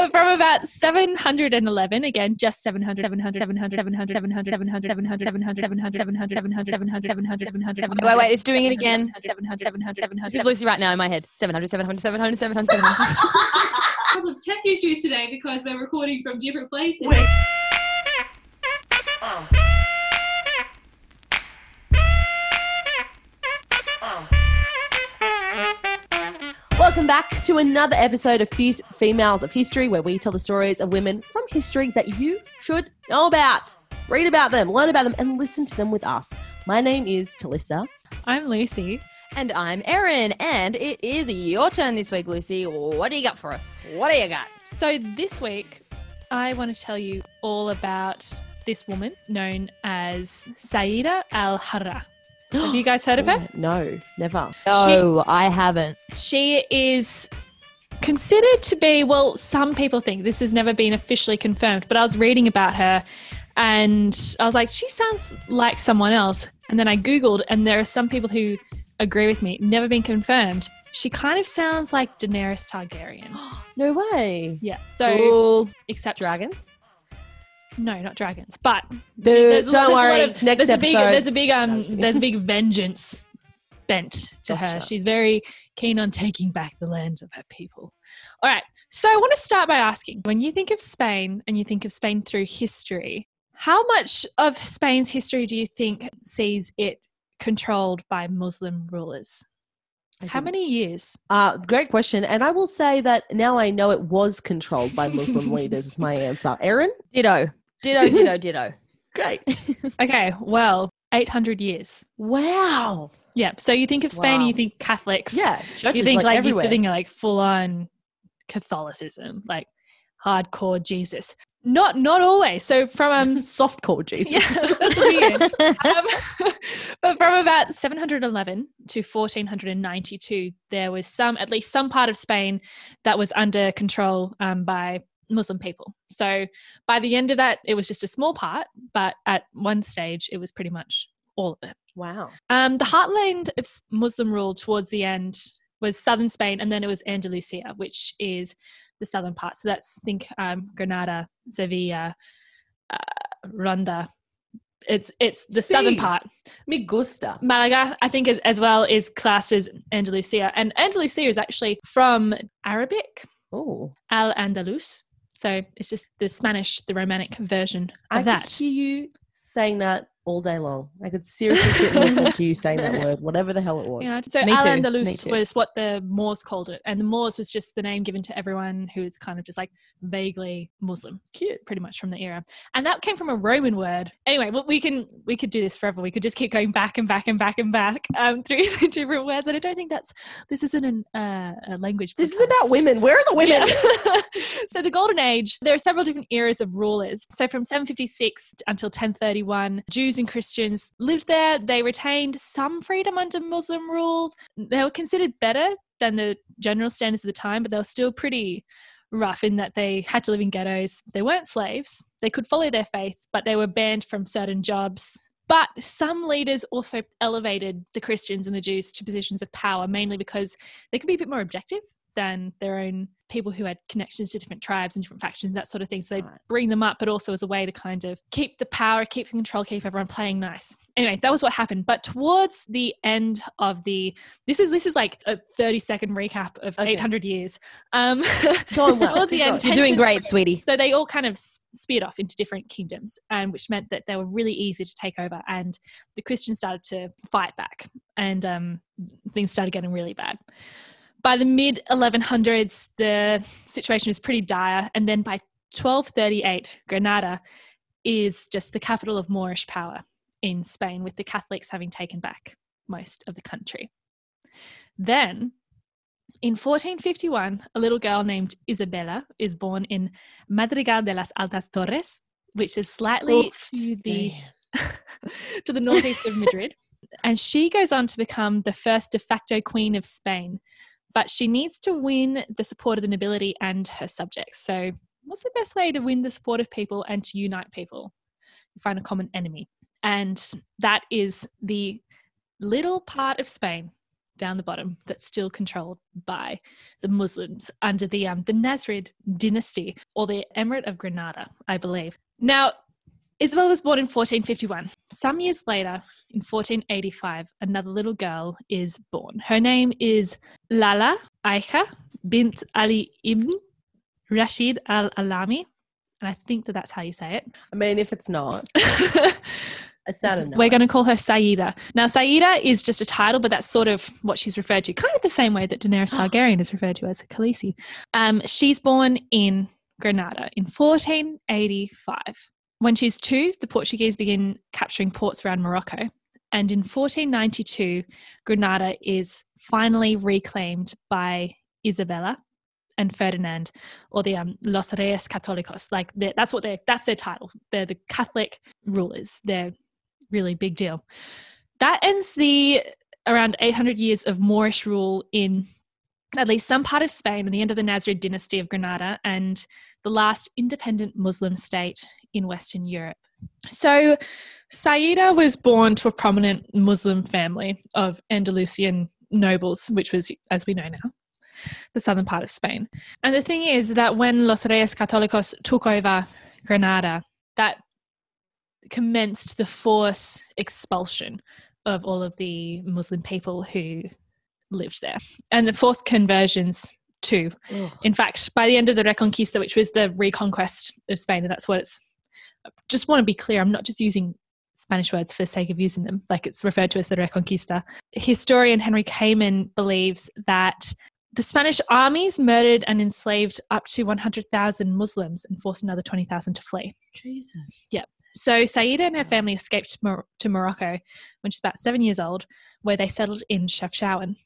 but from about 711, again, just 700, 700, 700, 700, 700, 700, 700, 700, 700, 700, 700, 700, 700, 700, 700. Wait, wait, it's doing it again. 700, 700, 700, This is Lucy right now in my head. 700, 700, 700, 700, 700. A couple tech issues today because we're recording from different places. Back to another episode of Fierce Females of History, where we tell the stories of women from history that you should know about. Read about them, learn about them, and listen to them with us. My name is Talissa. I'm Lucy. and I'm Erin, and it is your turn this week, Lucy. What do you got for us? What do you got? So this week, I want to tell you all about this woman known as Saida Al Harra. Have you guys heard of her? No, never. No, I haven't. She is considered to be, well, some people think this has never been officially confirmed, but I was reading about her and I was like, she sounds like someone else. And then I Googled, and there are some people who agree with me, never been confirmed. She kind of sounds like Daenerys Targaryen. No way. Yeah. So, Cool. except Dragons? No, not dragons. But Boo, there's a- don't there's a lot worry. of- Next there's a big, episode. there's a big, um, there's a big vengeance bent to her. She's very keen on taking back the land of her people. All right. So I want to start by asking: when you think of Spain and you think of Spain through history, how much of Spain's history do you think sees it controlled by Muslim rulers? How many years? Uh, great question. And I will say that now I know it was controlled by Muslim leaders, is my answer. Erin? Ditto. Ditto, ditto, ditto. Great. Okay. Well, 800 years. Wow. Yeah. So you think of Spain, and Wow. you think Catholics. Yeah. Churches you think like, like, everywhere. you're thinking like full on Catholicism, like hardcore Jesus. Not not always. So from um Soft core Jesus. yeah, that's. Um, but from about 711 to 1492, there was some at least some part of Spain that was under control um, by Muslim people. So by the end of that, it was just a small part, but at one stage, it was pretty much all of it. Wow. Um, the heartland of Muslim rule towards the end was southern Spain, and then it was Andalusia, which is the southern part. So that's think um, Granada, Sevilla, uh, Ronda. It's it's the southern part. Me gusta. Malaga, I think, as, as well is classed as Andalusia, and Andalusia is actually from Arabic, Oh. Al Andalus. So it's just the Spanish, the Romanic version of could that. hear you saying that all day long. I could seriously sit and listen to you saying that word, whatever the hell it was. Yeah, so Me Al Andalus was what the Moors called it, and the Moors was just the name given to everyone who is kind of just like vaguely Muslim, Cute. pretty much from the era, and that came from a Roman word. Anyway, well, we can we could do this forever. We could just keep going back and back and back and back um, through the different words, and I don't think that's this isn't an, uh, a language. This is about women. Where are the women? Yeah. so the golden age there are several different eras of rulers so from 756 until 1031 jews and christians lived there. They retained some freedom under muslim rules. They were considered better than the general standards of the time but they were still pretty rough in that they had to live in ghettos. They weren't slaves. They could follow their faith but they were banned from certain jobs. But some leaders also elevated the Christians and the Jews to positions of power, mainly because they could be a bit more objective than their own people who had connections to different tribes and different factions, that sort of thing. So they Right. bring them up, but also as a way to kind of keep the power, keep the control, keep everyone playing nice. Anyway, that was what happened. But towards the end of the this is this is like a 30 second recap of Okay. 800 years. Um well. towards the end. You're doing great, sweetie. so they all kind of s- speared off into different kingdoms, and which meant that they were really easy to take over. And the Christians started to fight back, and um, things started getting really bad. By the mid 1100s, the situation was pretty dire, and then by 1238, Granada is just the capital of Moorish power in Spain, with the Catholics having taken back most of the country. Then in 1451, a little girl named Isabella is born in Madrigal de las Altas Torres, which is slightly Oof, to the to the northeast of Madrid. And she goes on to become the first de facto queen of Spain. But she needs to win the support of the nobility and her subjects. So, what's the best way to win the support of people and to unite people? You find a common enemy. And that is the little part of Spain down the bottom that's still controlled by the Muslims under the um, the Nasrid dynasty or the Emirate of Granada, I believe. Now, Isabel was born in 1451. Some years later, in 1485, another little girl is born. Her name is Lala Aisha bint Ali ibn Rashid al Alami. And I think that that's how you say it. I mean, if it's not, it. it sounded nice. We're going to call her Saida. Now, Saida is just a title, but that's sort of what she's referred to, kind of the same way that Daenerys Targaryen is referred to as Khaleesi. Um, she's born in Granada in 1485. When she's two, the Portuguese begin capturing ports around Morocco. And in 1492, Granada is finally reclaimed by Isabella and Ferdinand, or the um, Los Reyes Católicos. Like that's what they that's their title. They're the Catholic rulers. They're really big deal. That ends the around 800 years of Moorish rule in at least some part of Spain and the end of the Nasrid dynasty of Granada and the last independent Muslim state in Western Europe. So, Saida was born to a prominent Muslim family of Andalusian nobles, which was, as we know now, the southern part of Spain. And the thing is that when Los Reyes Católicos took over Granada, that commenced the forced expulsion of all of the Muslim people who lived there and the forced conversions too. Ugh. In fact, by the end of the Reconquista, which was the reconquest of Spain, and that's what it's. Just want to be clear, I'm not just using Spanish words for the sake of using them, like it's referred to as the Reconquista. Historian Henry Kamen believes that the Spanish armies murdered and enslaved up to 100,000 Muslims and forced another 20,000 to flee. Jesus. Yeah. So Saida and her family escaped Mor- to Morocco when she's about seven years old, where they settled in Chefchaouen.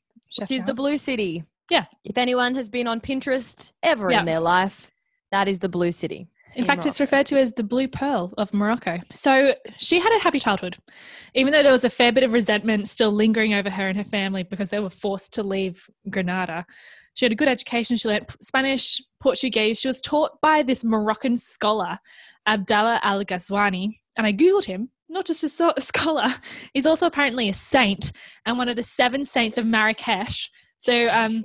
Is the blue city. Yeah. If anyone has been on Pinterest ever Yeah. in their life, that is the blue city. In in fact, it's referred to as the Blue Pearl of Morocco. So she had a happy childhood, even though there was a fair bit of resentment still lingering over her and her family because they were forced to leave Granada. She had a good education. She learned Spanish, Portuguese. She was taught by this Moroccan scholar, Abdallah Al Ghazwani. And I Googled him, not just a, scholar, he's also apparently a saint and one of the seven saints of Marrakesh. So, um,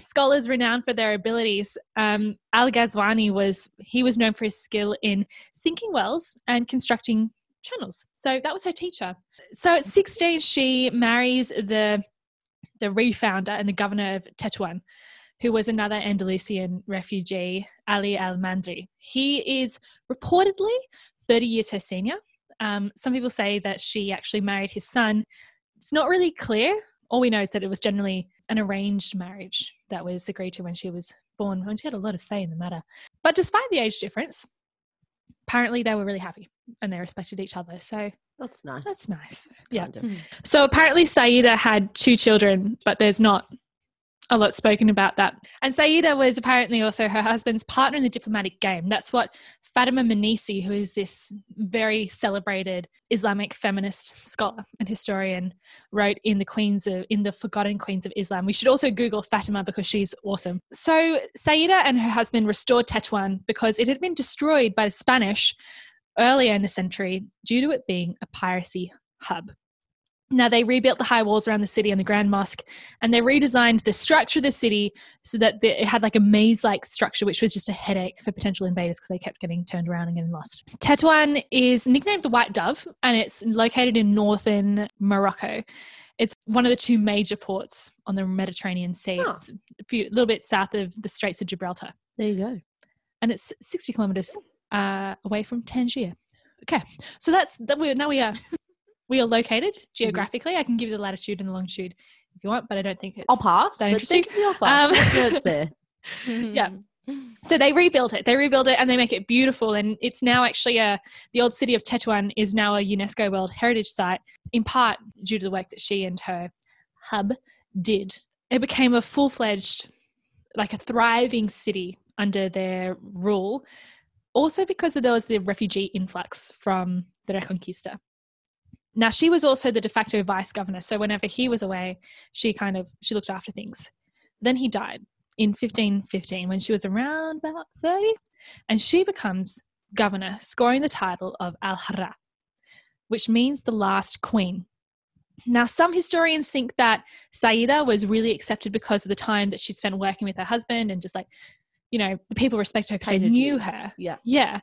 scholars renowned for their abilities. Um, Al Ghazwani was he was known for his skill in sinking wells and constructing channels. So that was her teacher. So at 16, she marries the the refounder and the governor of Tetuan, who was another Andalusian refugee, Ali Al Mandri. He is reportedly 30 years her senior. Um, some people say that she actually married his son. It's not really clear. All we know is that it was generally an arranged marriage that was agreed to when she was born, when she had a lot of say in the matter. But despite the age difference, apparently they were really happy and they respected each other. So That's nice. that's nice. Yeah. Of. So apparently Saida had two children, but there's not a lot spoken about that. And Saida was apparently also her husband's partner in the diplomatic game. That's what Fatima Mernissi, who is this very celebrated Islamic feminist scholar and historian, wrote in the Queens of in the Forgotten Queens of Islam. We should also Google Fatima because she's awesome. So Saida and her husband restored Tetuan because it had been destroyed by the Spanish earlier in the century due to it being a piracy hub. Now, they rebuilt the high walls around the city and the Grand Mosque, and they redesigned the structure of the city so that the, it had like a maze like structure, which was just a headache for potential invaders because they kept getting turned around and getting lost. Tetouan is nicknamed the White Dove, and it's located in northern Morocco. It's one of the two major ports on the Mediterranean Sea. Oh. It's a, few, a little bit south of the Straits of Gibraltar There you go. and it's 60 kilometers uh, away from Tangier. Okay, so that's that. We now we are we are located geographically. I can give you the latitude and the longitude if you want, but I don't think it's. I'll pass. that interesting? think of Um. What there? Yeah. So they rebuilt it. They rebuilt it and they make it beautiful. And it's now actually a the old city of Tetuan is now a UNESCO World Heritage Site, in part due to the work that she and her hub did. It became a full fledged, like a thriving city under their rule. Also because there was the refugee influx from the Reconquista. Now she was also the de facto vice governor. So whenever he was away, she kind of she looked after things. Then he died in 1515 when she was around about 30 and she becomes governor scoring the title of al-harra which means the last queen Now, some historians think that Saida was really accepted because of the time that she'd spent working with her husband and just like, you know, the people respected her because they knew her. Yeah. Yeah.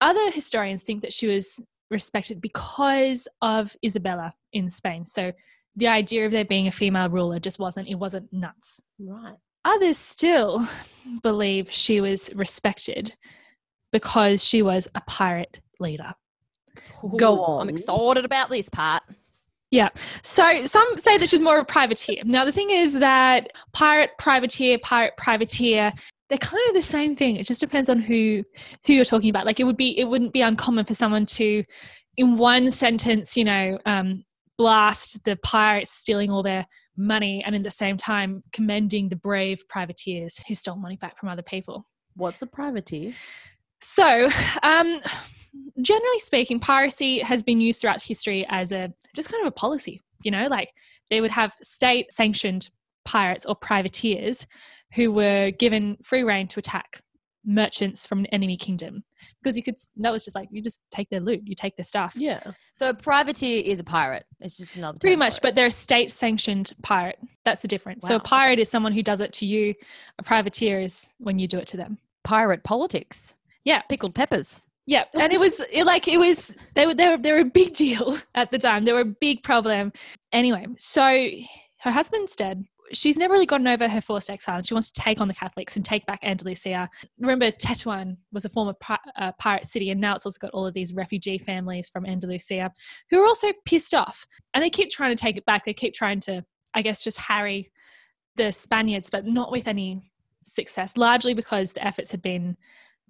Other historians think that she was respected because of Isabella in Spain. So the idea of there being a female ruler just wasn't, it wasn't nuts. Right. Others still believe she was respected because she was a pirate leader. Go on. I'm excited about this part. Yeah. So some say that she was more of a privateer. Now the thing is that pirate, privateer, pirate, privateer, they're kind of the same thing. It just depends on who who you're talking about. Like it would be it wouldn't be uncommon for someone to in one sentence, you know, um, blast the pirates stealing all their money and in the same time commending the brave privateers who stole money back from other people. What's a privateer? So, um, generally speaking, piracy has been used throughout history as a just kind of a policy. You know, like they would have state sanctioned pirates or privateers who were given free reign to attack merchants from an enemy kingdom because you could that was just like you just take their loot you take their stuff Yeah. So a privateer is a pirate. It's just another pretty much but they're a state sanctioned pirate that's the difference so a pirate is someone who does it to you a privateer is when you do it to them pirate politics. Yeah. Pickled peppers. Yeah, and it was it, like it was they were they were they were a big deal at the time. They were a big problem. Anyway, so her husband's dead. She's never really gotten over her forced exile, and she wants to take on the Catholics and take back Andalusia. Remember, Tetuan was a former uh, pirate city, and now it's also got all of these refugee families from Andalusia who are also pissed off, and they keep trying to take it back. They keep trying to, I guess, just harry the Spaniards, but not with any success. Largely because the efforts had been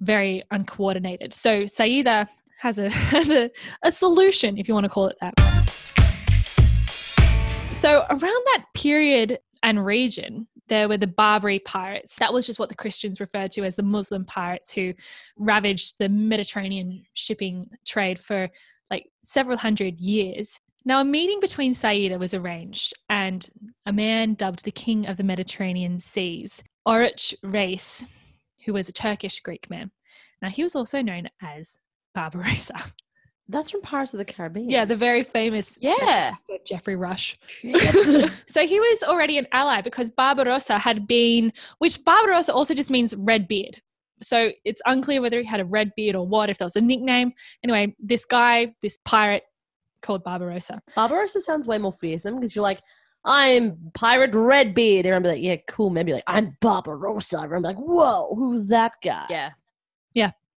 very uncoordinated. So Saida has a has a, a solution, if you want to call it that. So around that period and region, there were the Barbary pirates. That was just what the Christians referred to as the Muslim pirates who ravaged the Mediterranean shipping trade for like several hundred years. Now, a meeting between Saida was arranged, and a man dubbed the King of the Mediterranean Seas, Oruç Reis, who was a Turkish Greek man. Now, he was also known as Barbarossa. That's from Pirates of the Caribbean. Yeah, the very famous Yeah. actor Geoffrey Rush. So he was already an ally because Barbarossa had been, which Barbarossa also just means red beard. So it's unclear whether he had a red beard or what, if there was a nickname. Anyway, this guy, this pirate called Barbarossa. Barbarossa sounds way more fearsome because you're like, I'm Pirate Redbeard. Everyone be like, yeah, cool. Maybe like, I'm Barbarossa. Everyone be like, whoa, who's that guy? Yeah.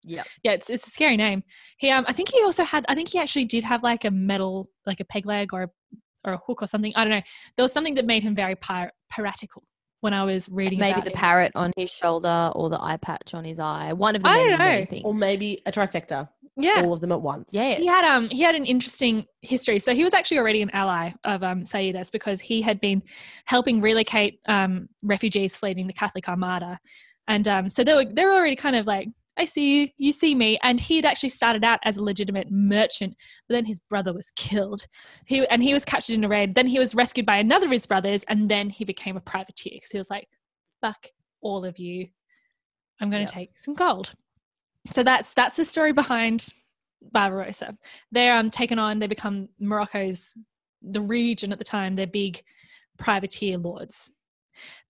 Yeah, yeah it's it's a scary name. He um I think he also had I think he actually did have like a metal like a peg leg or a, or a hook or something. I don't know. There was something that made him very pir- piratical when I was reading Maybe about the him. parrot on his shoulder or the eye patch on his eye. One of the I many, don't many know. things. Or maybe a trifecta. Yeah. All of them at once. Yeah. He had um he had an interesting history. So he was actually already an ally of um Saidas because he had been helping relocate um refugees fleeing the Catholic Armada. And um so they were they were already kind of like, I see you, you see me. And he had actually started out as a legitimate merchant, but then his brother was killed. He and he was captured in a raid. Then he was rescued by another of his brothers, and then he became a privateer because he was like, fuck all of you. I'm gonna Yep. take some gold. So that's that's the story behind Barbarossa. They're um, taken on, they become Morocco's, the region at the time, they're big privateer lords.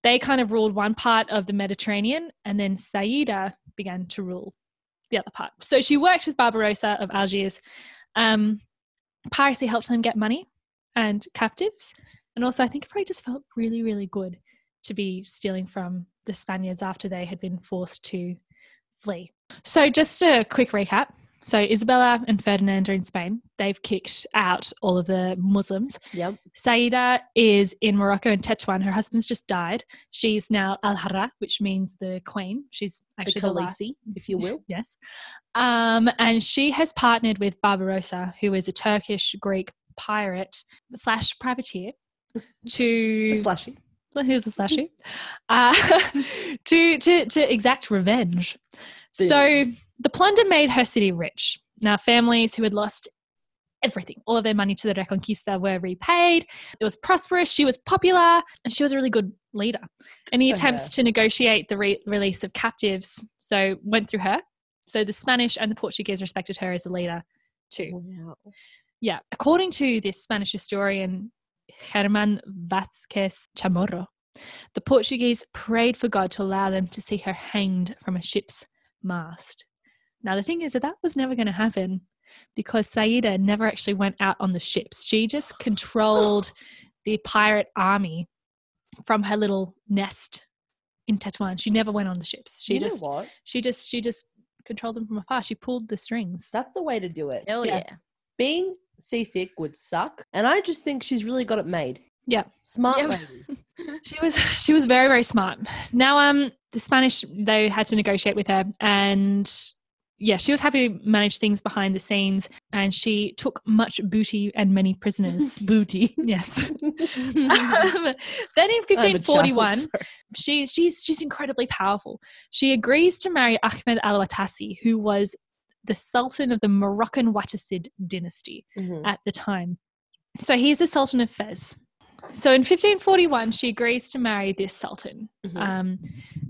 They kind of ruled one part of the Mediterranean, and then Saida began to rule the other part. So she worked with Barbarossa of Algiers. Um, piracy helped them get money and captives. And also, I think it probably just felt really, really good to be stealing from the Spaniards after they had been forced to flee. So, just a quick recap. So, Isabella and Ferdinand are in Spain. They've kicked out all of the Muslims. Yep. Saida is in Morocco and Tetuan. Her husband's just died. She's now Al Harra, which means the queen. She's The actually the, last. Khaleesi, if you will. yes. Um, and she has partnered with Barbarossa, who is a Turkish Greek pirate slash privateer, to slashy. Here's a slashy. Uh, to, to, to exact revenge. So the plunder made her city rich. Now, families who had lost everything, all of their money to the Reconquista, were repaid. It was prosperous. She was popular, and she was a really good leader. Any attempts to negotiate the re- release of captives so went through her. So the Spanish and the Portuguese respected her as a leader too. Wow. Yeah, according to this Spanish historian Germán Vázquez Chamorro. The Portuguese prayed for God to allow them to see her hanged from a ship's mast. Now, the thing is that that was never going to happen because Saida never actually went out on the ships. She just controlled the pirate army from her little nest in Tetuan. She never went on the ships. She you just know what? she just she just controlled them from afar. She pulled the strings. That's the way to do it. Hell Yeah. yeah. Being seasick would suck, and I just think she's really got it made. Yeah. Smart Yeah. lady. She was she was very very smart. Now um the Spanish they had to negotiate with her and yeah, she was happy to manage things behind the scenes and she took much booty and many prisoners. Booty. yes. Um, then in I have a child, 1541, sorry. she, she's she's incredibly powerful. She agrees to marry Ahmed Al Watasi, who was the Sultan of the Moroccan Wattasid dynasty Mhm. at the time. So he's the Sultan of Fez. So in 1541, she agrees to marry this Sultan. Mhm. Um,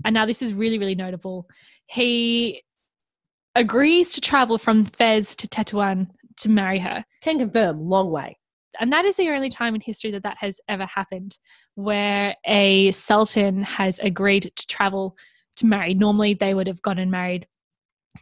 and now this is really, really notable. He agrees to travel from Fez to Tetuan to marry her. Can confirm, long way. And that is the only time in history that that has ever happened where a sultan has agreed to travel to marry. Normally, they would have gone and married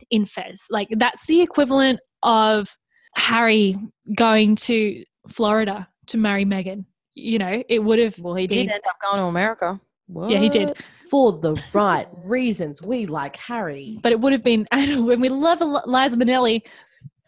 in Fez. Like, that's the equivalent of Harry going to Florida to marry Meghan. You know, it would have. Well, he been- did end up going to America. Yeah, he did. For the right reasons, we like Harry But it would have been. And when we love Liza Minnelli,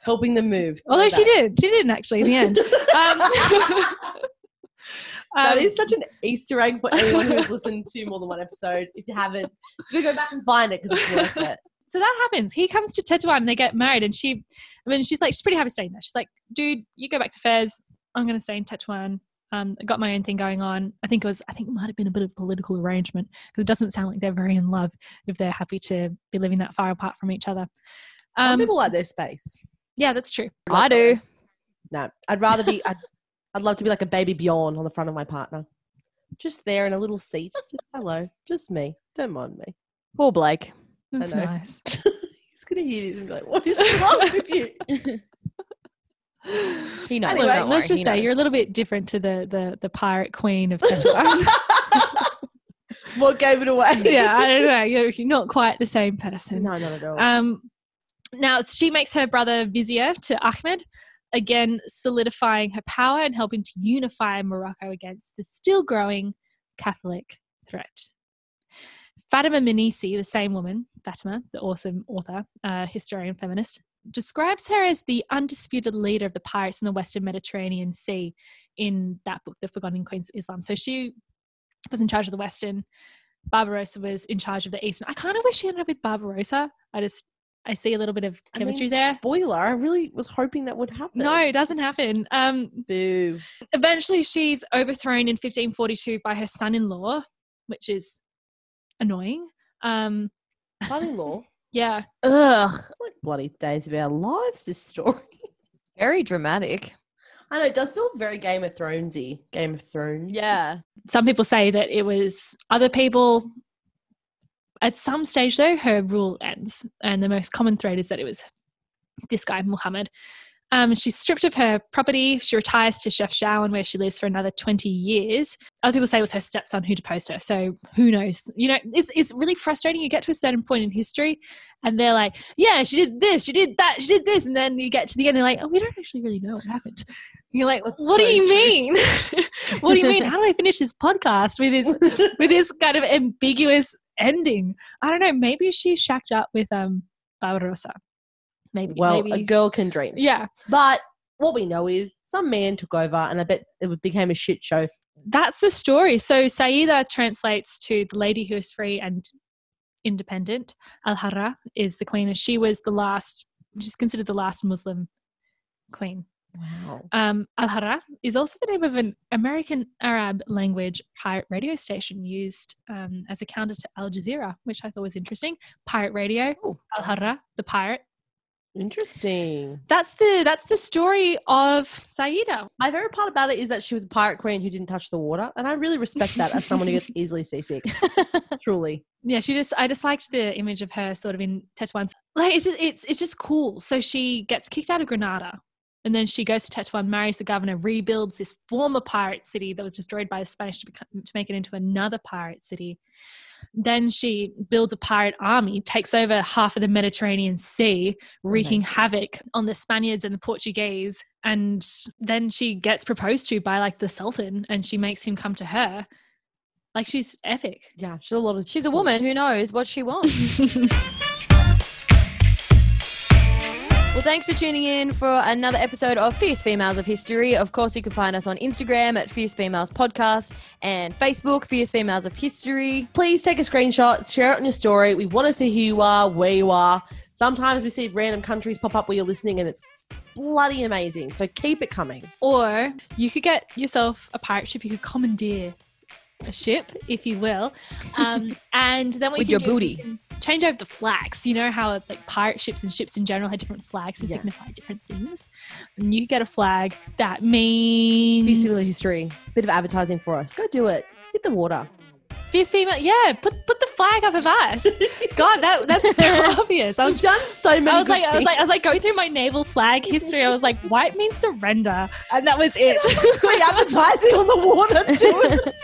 helping them move. although she did, she didn't actually in the end. Um, that um, is such an Easter egg for anyone who's listened to more than one episode. If you haven't, you go back and find it because it's worth it. so that happens. He comes to Tetuan and they get married, and she, I mean, she's like, she's pretty happy staying there. She's like, dude, you go back to Fez. I'm going to stay in Tetuan. Um, I got my own thing going on. I think it was, I think it might have been a bit of a political arrangement because it doesn't sound like they're very in love if they're happy to be living that far apart from each other. Some Um, people like their space. yeah, that's true. I do. No, I'd rather be. I'd, I'd love to be like a baby Bjorn on the front of my partner, just there in a little seat. Just hello, just me. Don't mind me. Poor Blake. That's nice. He's gonna hear this and be like, "What is wrong with you?" He knows. Anyway, let's just say you're a little bit different to the the the pirate queen of Tetuan. what gave it away? yeah, I don't know. You're, you're not quite the same person. No, not at all. Um, now she makes her brother vizier to Ahmed, again solidifying her power and helping to unify Morocco against the still growing Catholic threat. Fatima Mernissi, the same woman, Fatima, the awesome author, uh, historian, feminist, describes her as the undisputed leader of the pirates in the Western Mediterranean Sea in that book, The Forgotten Queens of Islam. So she was in charge of the Western. Barbarossa was in charge of the Eastern. I kind of wish she ended up with Barbarossa. I just I see a little bit of I chemistry mean, there. Spoiler: I really was hoping that would happen. No, it doesn't happen. Um, boo. eventually, she's overthrown in 1542 by her son-in-law, which is annoying. Um, Son-in-law. Ugh. Yeah, Ugh. like bloody days of our lives. This story. Very dramatic. I know it does feel very Game of Thronesy. Game of Thrones. Yeah. some people say that it was other people. At some stage, though, her rule ends, and the most common thread is that it was this guy Muhammad. Um, she's stripped of her property. She retires to Chefchaouen, where she lives for another 20 years. Other people say it was her stepson who deposed her. So who knows? You know, it's, it's really frustrating. You get to a certain point in history and they're like, yeah, she did this, she did that, she did this. And then you get to the end, they're like, oh, we don't actually really know what happened. And you're like, That's what do you true. mean? what do you mean? How do I finish this podcast with this with this kind of ambiguous ending? I don't know. Maybe she shacked up with um Barbarossa. Maybe. well, maybe. a girl can dream. yeah. But what we know is some man took over, and I bet it became a shit show. That's the story. So Saida translates to the lady who is free and independent. Al Harra is the queen, and she was the last. She's considered the last Muslim queen. Wow. Um, Al Harra is also the name of an American Arab language pirate radio station used um, as a counter to Al Jazeera, which I thought was interesting. Pirate radio. Al Harra, the pirate. Interesting. That's the that's the story of Saida. My favorite part about it is that she was a pirate queen who didn't touch the water, and I really respect that as someone who gets easily seasick. Truly. Yeah, she just I just liked the image of her sort of in Tetuan. Like it's just it's it's just cool. So she gets kicked out of Granada And then she goes to Tetuan, marries the governor, rebuilds this former pirate city that was destroyed by the Spanish to, become, to make it into another pirate city. Then she builds a pirate army, takes over half of the Mediterranean Sea, wreaking havoc on the Spaniards and the Portuguese. And then she gets proposed to by like the Sultan and she makes him come to her. Like she's epic. Yeah, she's a lot of. She's a woman who knows what she wants. Well, thanks for tuning in for another episode of Fierce Females of History. Of course, you can find us on Instagram at Fierce Females Podcast and Facebook, Fierce Females of History. Please take a screenshot, share it on your story. We want to see who you are, where you are. Sometimes we see random countries pop up where you're listening, and it's bloody amazing. So keep it coming. Or you could get yourself a pirate ship. You could commandeer a ship, if you will. Um, and then what With you your can do is booty. Change over the flags. You know how like pirate ships and ships in general had different flags to Yeah. signify different things. And you get a flag that means Fierce History. Bit of advertising for us. Go do it. Hit the water. fierce female. Yeah, put put the flag up of us. God, that that's so obvious. I We've done so many. I was like, I was like, I was like going through my naval flag history. I was like, white means surrender, and that was it. free advertising on the water. Do it.